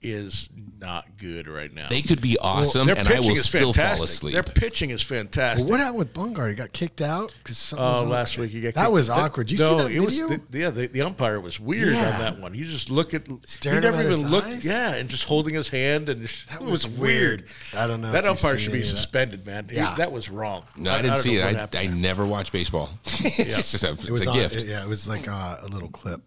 is not good right now. They could be awesome, Their and I pitching will is still fantastic. fall asleep. Their pitching is fantastic. Well, what happened with Bumgarner? He got kicked out because Uh, last week you got that kicked- was awkward. Did you no, see that it was video? the, yeah. The, the umpire was weird Yeah. on that one. He just look at Staring he never at even his looked. eyes? Yeah, and just holding his hand and just, That was, was weird. weird. I don't know That umpire should be any of that. suspended, man. He- Yeah. that was wrong. no, I didn't don't see it. I, I never watch baseball. <laughs> it's just a, it was a gift. Yeah, it was like uh, a little clip.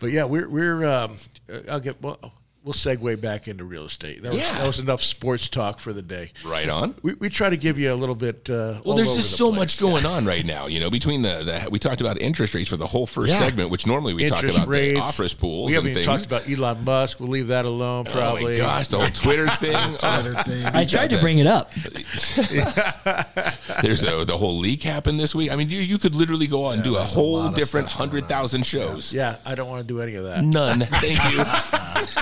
But yeah, we're we're. Um, uh, I'll get well. We'll segue back into real estate. That was, Yeah. that was enough sports talk for the day. Right on. We, we try to give you a little bit. Uh, Well, there's just so much going on right now. You know, between the, the we talked about interest rates for the whole first Yeah. segment, which normally we talk Interest about rates. the office pools We haven't and even things. talked about Elon Musk. We'll leave that alone. oh Probably. my gosh, the whole Twitter <laughs> thing. Other thing. I tried to bring it up. <laughs> There's a, the whole leak happened this week. I mean, you, you could literally go on and do a there's a whole different hundred thousand shows. Yeah, I don't want to do any of that. None. Thank you. <laughs> <laughs>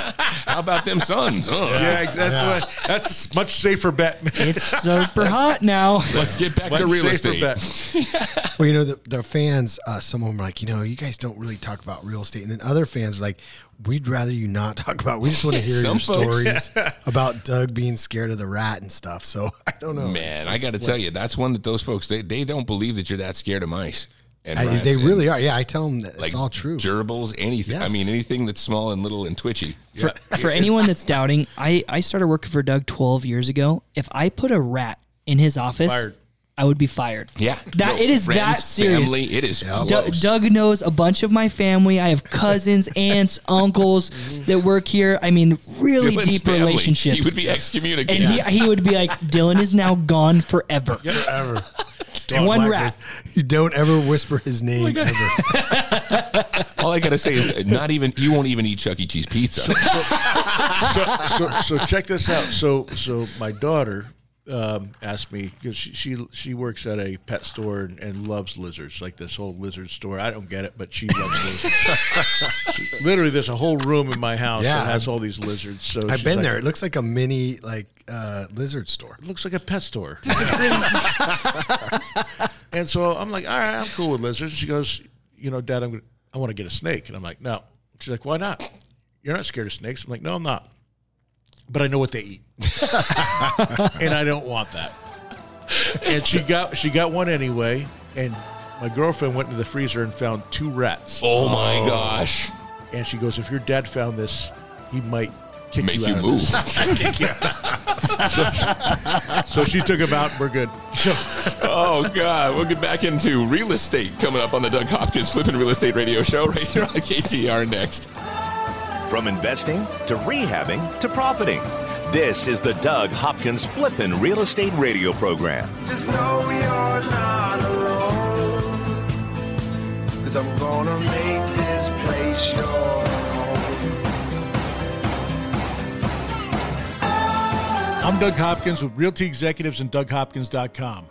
How about them Suns? Oh. Yeah, ex- that's what, that's a much safer bet. It's super hot now. Let's get back Much to real safer estate. bet. <laughs> Well, you know, the, the fans, uh, some of them are like, you know, you guys don't really talk about real estate. And then other fans are like, we'd rather you not <laughs> talk about We just want to hear Some your folks- stories about Doug being scared of the rat and stuff. So I don't know. Man, It's- I it's got to what- tell you, that's one that those folks they, they don't believe that you're that scared of mice. And I, they and, really are. Yeah, I tell them that like it's all true. Gerbils, anything. I mean, anything that's small and little and twitchy. For, for anyone that's doubting, I, I started working for Doug 12 years ago. If I put a rat in his office, Fired. I would be fired. Yeah, That No, it is friends, that serious. Family, it is D- close. Doug knows a bunch of my family. I have cousins, <laughs> aunts, uncles that work here. I mean, really Dylan's deep family, relationships. He would be excommunicated, and he, he would be like, Dylan is now gone forever." forever. Ever. One Black rat. You don't ever whisper his name ever. <laughs> All I gotta say is, uh, not even you won't even eat Chuck E. Cheese pizza. so, so, so check this out. So, so my daughter um, asked me because she, she she works at a pet store and, and loves lizards, like this whole lizard store. I don't get it, but she loves lizards. <laughs> She- literally, there's a whole room in my house Yeah. that has all these lizards. So I've been like, there. It looks like a mini like uh, lizard store. It looks like a pet store. <laughs> <laughs> and so I'm like, all right, I'm cool with lizards. She goes, you know, Dad, I'm gonna, I want to get a snake, and I'm like, no. She's like, why not? You're not scared of snakes. I'm like, no, I'm not. But I know what they eat, <laughs> and I don't want that. And she got she got one anyway, and my girlfriend went to the freezer and found two rats. oh my oh. gosh, And she goes, if your dad found this, he might kick make you, you out of move. this. <laughs> So she took him out. We're good. So, Oh God, we'll get back into real estate coming up on the Doug Hopkins Flipping Real Estate Radio Show right here on <laughs> KTAR next. From investing to rehabbing to profiting. This is the Doug Hopkins Flippin' Real Estate Radio Program. Just know you're not alone. Cause I'm gonna make this place your home. I'm Doug Hopkins with Realty Executives and DougHopkins.com.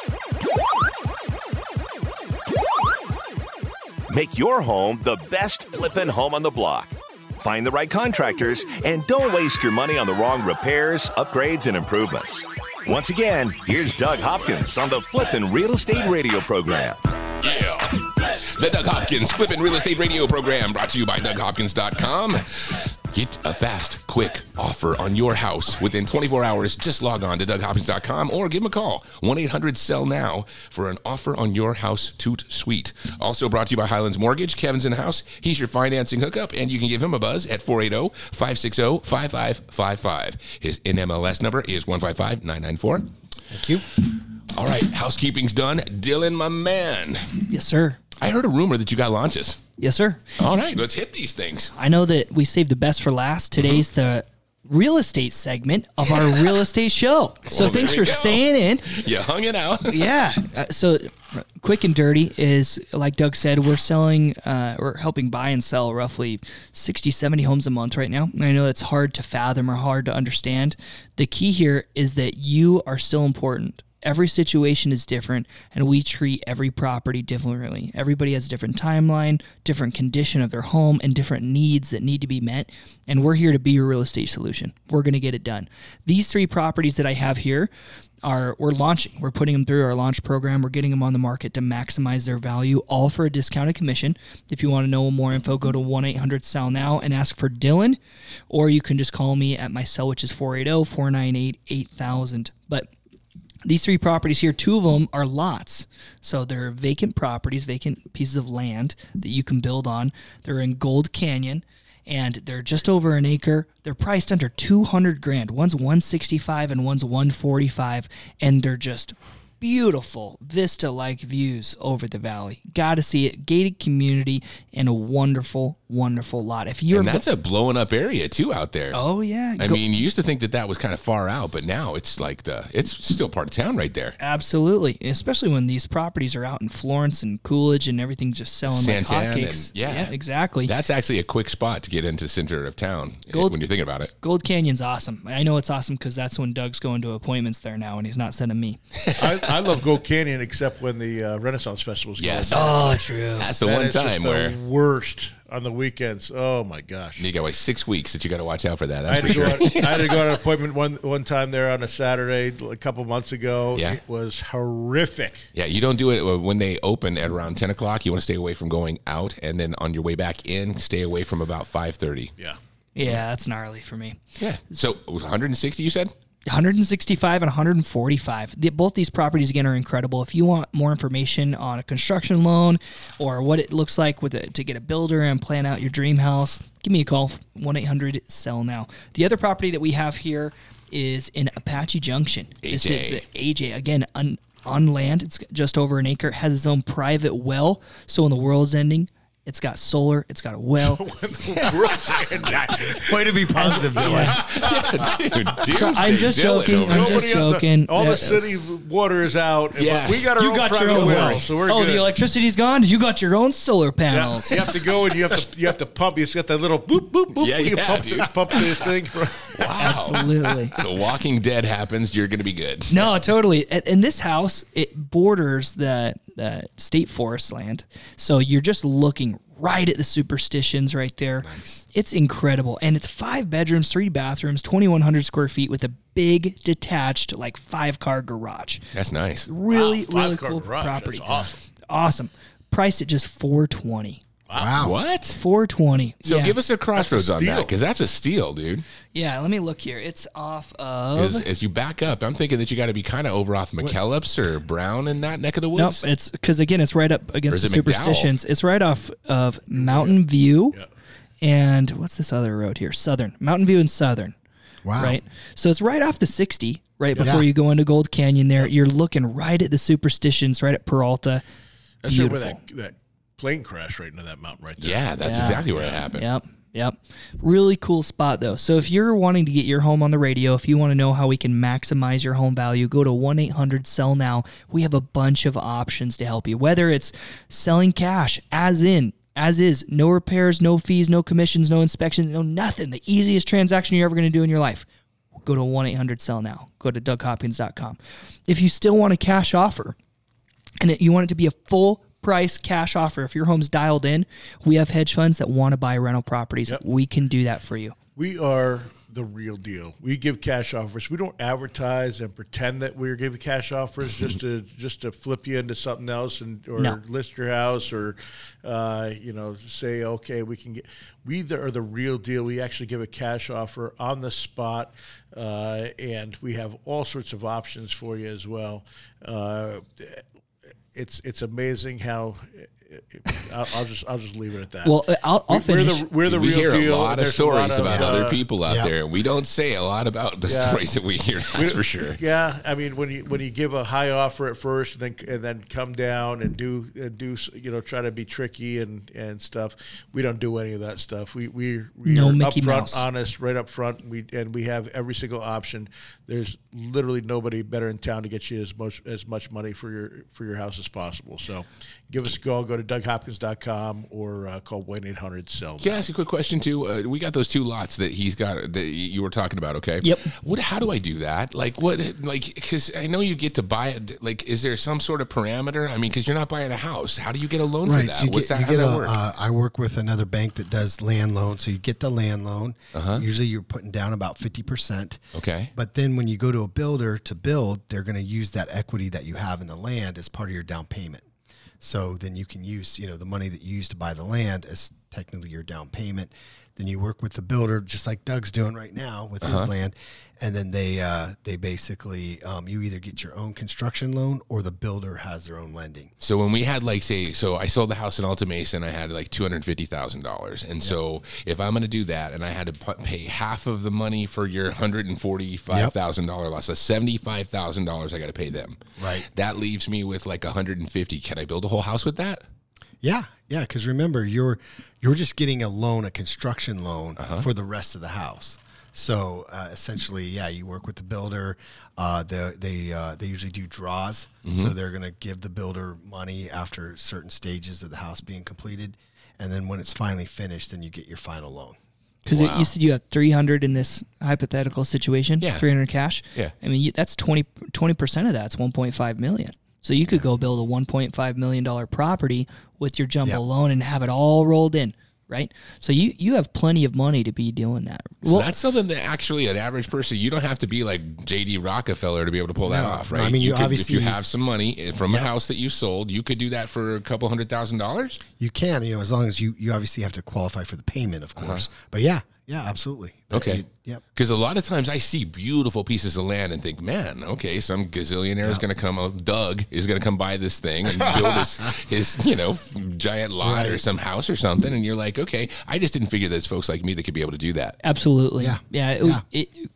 Make your home the best flippin' home on the block. Find the right contractors and don't waste your money on the wrong repairs, upgrades, and improvements. Once again, here's Doug Hopkins on the Flippin' Real Estate Radio Program. Yeah. The Doug Hopkins Flipping Real Estate Radio Program brought to you by DougHopkins.com. Get a fast, quick offer on your house within 24 hours. Just log on to DougHopkins.com or give him a call 1 800 Sell Now for an offer on your house toot suite. Also brought to you by Highlands Mortgage. Kevin's in the house. He's your financing hookup, and you can give him a buzz at 480 560 5555. His NMLS number is 155 994. Thank you. All right, housekeeping's done. Dylan, my man. Yes, sir. I heard a rumor that you got launches. Yes, sir. All right, let's hit these things. I know that we saved the best for last. Today's the real estate segment of our real estate show. <laughs> So Well, thanks for go. staying in. You hung it out. <laughs> Yeah. Uh, so quick and dirty is like Doug said, we're selling, uh, we're helping buy and sell roughly 60, 70 homes a month right now. And I know it's hard to fathom or hard to understand. The key here is that you are still important. Every situation is different, and we treat every property differently. Everybody has a different timeline, different condition of their home, and different needs that need to be met. And we're here to be your real estate solution. We're going to get it done. These three properties that I have here are we're launching. We're putting them through our launch program. We're getting them on the market to maximize their value, all for a discounted commission. If you want to know more info, go to 1 800 Sell Now and ask for Dylan, or you can just call me at my cell, which is 480 498 8000. But these three properties here, two of them are lots. So they're vacant properties, vacant pieces of land that you can build on. They're in Gold Canyon and they're just over an acre. They're priced under 200 grand. One's 165 and one's 145 and they're just beautiful vista like views over the valley. Got to see it. Gated community and a wonderful wonderful lot. If you're And that's a blowing up area too out there. Oh yeah. I Go- mean, you used to think that that was kind of far out, but now it's like the it's still part of town right there. Absolutely, especially when these properties are out in Florence and Coolidge and everything's just selling Santan like and- hotcakes. yeah. exactly. That's actually a quick spot to get into center of town eh, Gold- when you're thinking about it. Gold Canyon's awesome. I know it's awesome because that's when Doug's going to appointments there now, and he's not sending me. I, I love Gold Canyon except when the uh, Renaissance Festival's going. Yes. Oh, true. That's the That one is just time the where worst on the weekends. Oh my gosh. you got like six weeks that you got to watch out for that. I had, for to go sure. on, I had to go on an appointment one one time there on a Saturday a couple months ago. Yeah. It was horrific. Yeah, you don't do it uh, when they open at around ten o'clock. You want to stay away from going out, and then on your way back in, stay away from about five thirty. Yeah. Yeah, that's gnarly for me. Yeah. So 160, you said? 165 and 145. The, both these properties again are incredible. If you want more information on a construction loan or what it looks like with it to get a builder and plan out your dream house, give me a call 1-800 sell now. The other property that we have here is in Apache Junction. This is AJ. AJ again on on land. It's just over an acre. It has its own private well. So when the world's ending, it's got solar. It's got a well. <laughs> Way to be positive, Dylan. Dude, dude, So I'm just joking. I'm just Nobody on the- joking. all Yeah. the city water is out. and Yeah. We got our You own got your private own well, well. so we're oh, good. the electricity's gone. You got your own solar Yeah, panels. you have to go and you have to you have to pump. You got that little boop boop boop. Yeah, you yeah, pump, dude. the, pump the thing. <laughs> Wow. Absolutely. The Walking Dead happens. You're going to be good. No, totally. And, and this house, it borders the, the state forest land. So you're just looking right at the superstitions right there. Nice. It's incredible. And it's five bedrooms, three bathrooms, 2,100 square feet with a big detached, like five car garage. That's nice. Really, Wow, really cool garage. property. That's awesome. Awesome. Price at just 420 Wow. What? 420 So yeah. give us a crossroads on that because that's a steal, dude. Yeah, let me look here. It's off of. As, as you back up, I'm thinking that you got to be kind of over off McKellips or Brown in that neck of the Nope, woods. it's because again, it's right up against the it McDowell? superstitions. It's right off of Mountain View, and what's this other road here? Southern Mountain View and Southern. Wow. Right, so it's right off the sixty, right before you go into Gold Canyon. There, you're looking right at the superstitions, right at Peralta. That's right Beautiful. where that that plane crashed right into that mountain right there. yeah, that's Yeah. exactly where it happened. Yep. Yep. Really cool spot though. So if you're wanting to get your home on the radio, if you want to know how we can maximize your home value, go to 1-800-SELL now. We have a bunch of options to help you. Whether it's selling cash as in as is, no repairs, no fees, no commissions, no inspections, no nothing. The easiest transaction you're ever going to do in your life. Go to 1-800-SELL now. Go to DougHopkins.com. If you still want a cash offer, and it- you want it to be a full price cash offer. If your home's dialed in, we have hedge funds that want to buy rental properties. We can do that for you. We are the real deal. We give cash offers. We don't advertise and pretend that we're giving cash offers just to <laughs> just to flip you into something else and or No. list your house or uh, you know say okay we can get. We the- are the real deal. We actually give a cash offer on the spot, uh, and we have all sorts of options for you as well. Uh, it's it's amazing how I'll, I'll just I'll just leave it at that. Well, uh, I'll, I'll we're finish. the we're the we real hear deal. a lot of There's stories lot of, about uh, other people out yeah. there. We don't say a lot about the Yeah. stories that we hear. That's for sure. Yeah, I mean when you when you give a high offer at first, and then and then come down and do and do you know try to be tricky and and stuff. We don't do any of that stuff. We we we No are Mickey upfront, Mouse. honest, right up front. We and we have every single option. There's literally nobody better in town to get you as much as much money for your for your house as possible. So, give us a call. Go to DougHopkins.com or uh, call one eight hundred sell. Can I ask you a quick question too? Uh, we got those two lots that he's got that you were talking about. Okay. Yep. What? How do I do that? Like what? Like because I know you get to buy it. Like, is there some sort of parameter? I mean, because you're not buying a house. How do you get a loan for that? So What's get, that? you How's get that a, work? uh, I work with another bank that does land loan. So you get the land loan. Uh-huh. Usually you're putting down about 50%. okay. But then when you go to a builder to build, they're going to use that equity that you have in the land as part of your down payment. So then you can use, you know, the money that you use to buy the land as technically your down payment. Then you work with the builder, just like Doug's doing right now with Uh-huh. his land, and then they uh, they basically um, you either get your own construction loan or the builder has their own lending. So when we had like say, so I sold the house in Alta and I had like two hundred fifty thousand dollars, and so if I'm going to do that and I had to pay half of the money for your hundred and forty five thousand dollar loss, so seventy five thousand dollars I got to pay them. Right. That leaves me with like hundred and fifty. Can I build a whole house with that? Yeah, yeah. Because remember, you're you're just getting a loan, a construction loan Uh-huh. for the rest of the house. So uh, essentially, yeah, you work with the builder. Uh, they they uh, they usually do draws, Mm-hmm. so they're going to give the builder money after certain stages of the house being completed, and then when it's finally finished, then you get your final loan. Because you said you have 300 in this hypothetical situation. Yeah. 300 cash. Yeah. I mean, you, that's 20 percent of that's 1.5 million. So you could go build a 1.5 million dollar property with your jumbo Yeah. loan and have it all rolled in, right? So you you have plenty of money to be doing that. So that's something that actually an average person you don't have to be like JD Rockefeller to be able to pull that off, right? I mean, you could, if you have some money eh, from a house that you sold, you could do that for a couple hundred thousand dollars. You can, you know, as long as you you obviously have to qualify for the payment, of uh-huh. course. But yeah, yeah, absolutely. That- Okay. you- yep. Because a lot of times I see beautiful pieces of land and think, man, okay, some gazillionaire is going to come, uh, Doug is going to come buy this thing and build his, <laughs> his, you know, giant lot or some house or something. And you're like, okay, I just didn't figure there's folks like me that could be able to do that. Absolutely. Yeah. Yeah. It, Yeah. It, it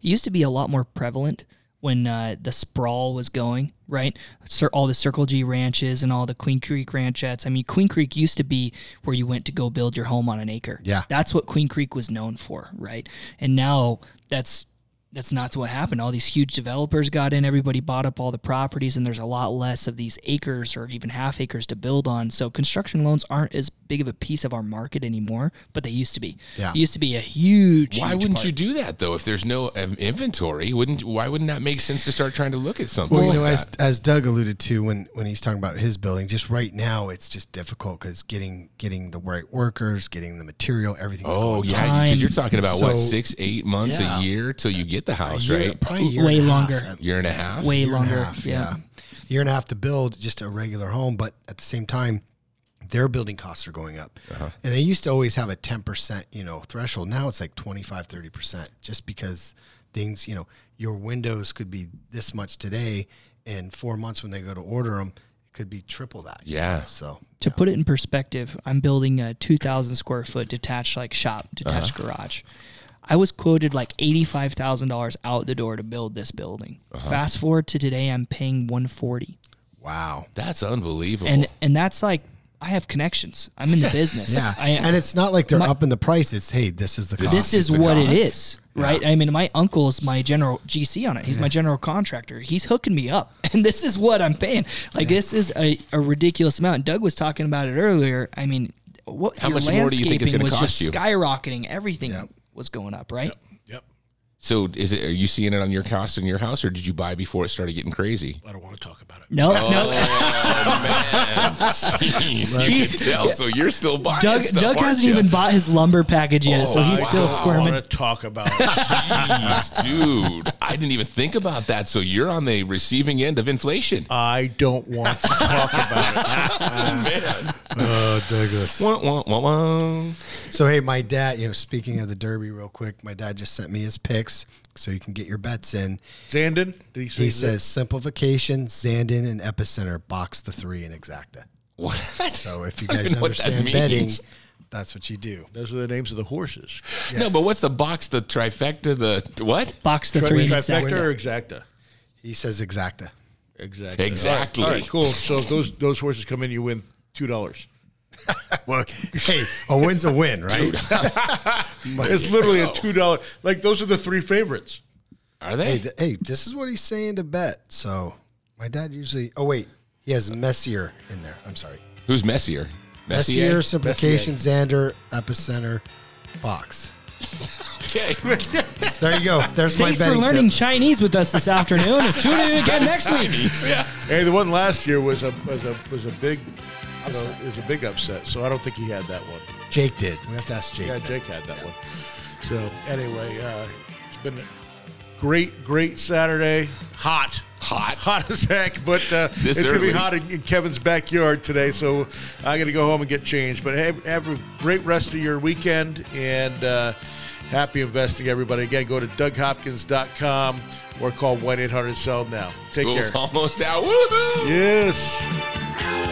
used to be a lot more prevalent when uh, the sprawl was going, right? All the Circle G ranches and all the Queen Creek ranchettes. I mean, Queen Creek used to be where you went to go build your home on an acre. Yeah. That's what Queen Creek was known for, right? And now that's that's not what happened. All these huge developers got in, everybody bought up all the properties, and there's a lot less of these acres or even half acres to build on. So construction loans aren't as big of a piece of our market anymore, but they used to be. Yeah. It used to be a huge. Why huge wouldn't part. you do that though? If there's no um, inventory, wouldn't why wouldn't that make sense to start trying to look at something? Well, you like know, as that? as Doug alluded to when when he's talking about his building, just right now it's just difficult because getting getting the right workers, getting the material, everything. Oh going yeah, because you're talking about what six, eight months Yeah. a year till you get the house, year- right? Probably a year Way and a half longer. Year and a half. Way year and a longer. half, yeah. year and a half to build just a regular home, but at the same time, their building costs are going up. Uh-huh. And they used to always have a 10%, you know, threshold. Now it's like 25, 30% just because things, you know, your windows could be this much today and 4 months when they go to order them, it could be triple that. you Yeah. know? So, To put it in perspective, I'm building a 2,000 square foot detached like shop, detached Uh-huh. garage. I was quoted like eighty-five thousand dollars out the door to build this building. Uh-huh. Fast forward to today, I'm paying one forty, wow. That's unbelievable. and and that's like I have connections. I'm in the business. Yeah. I, and it's not like they're my- up in the price. It's, hey, this is the cost. this is the what it cost. is, right? I mean, my uncle's my general GC on it. He's my general contractor. He's hooking me up, <laughs> and this is what I'm paying. Like this is a, a ridiculous amount. Doug was talking about it earlier. I mean, what How your much more do you think it's landscaping gonna was cost just you? skyrocketing. Everything Yep. Was going up, right? Yep. so is it? Are you seeing it on your cost in your house, or did you buy before it started getting crazy? I don't want to talk about it. No, Oh, no. man. Jeez, <laughs> you can tell. So you're still buying Doug stuff, Doug hasn't you? even bought his lumber package yet, so oh, he's wow. still I squirming. want to talk about. Jeez, <laughs> dude. I didn't even think about that. So you're on the receiving end of inflation. I don't want to talk about it. <laughs> Oh, man. Oh, Douglas. Wah, wah, wah, wah. So hey, my dad. You know, speaking of the Derby, real quick, my dad just sent me his picks, so you can get your bets in. Zandon? Did he say He that? says simplification, Zandon, and Epicenter box the three in exacta. What? So if you guys even that understand betting, means. that's what you do. Those are the names of the horses. No, but what's the box? The trifecta? The what? Box the Tri- three trifecta exact. or exacta? He says exacta. Exactly. Exactly. All right, all right, cool. So if those those horses come in, you win two dollars. <laughs> Well, hey, a win's a win, right? <laughs> It's literally a two dollar. Like those are the three favorites. Are Hey, they? th- hey, this is what he's saying to bet. So my dad usually. Oh wait, he has Messier in there. I'm sorry. Who's messier? Messier, simplification, Zandon, epicenter, box. Okay. <laughs> There you go. There's my Thanks for betting learning tip. Chinese with us this afternoon. Tune in again next week. yeah. Hey, the one last year was a was a was a big, know, it was a big upset. So I don't think he had that one. Jake did. We have to ask Jake. Yeah, Jake had that one. So anyway, uh, it's been a great, great Saturday. Hot. Hot. Hot as heck, but uh, <laughs> it's going to be hot in, in Kevin's backyard today, so I got to go home and get changed. But have, have a great rest of your weekend and uh, happy investing, everybody. Again, go to DougHopkins.com or call 1 800 Sell Now. Take School's care. almost out. Woohoo! Yes.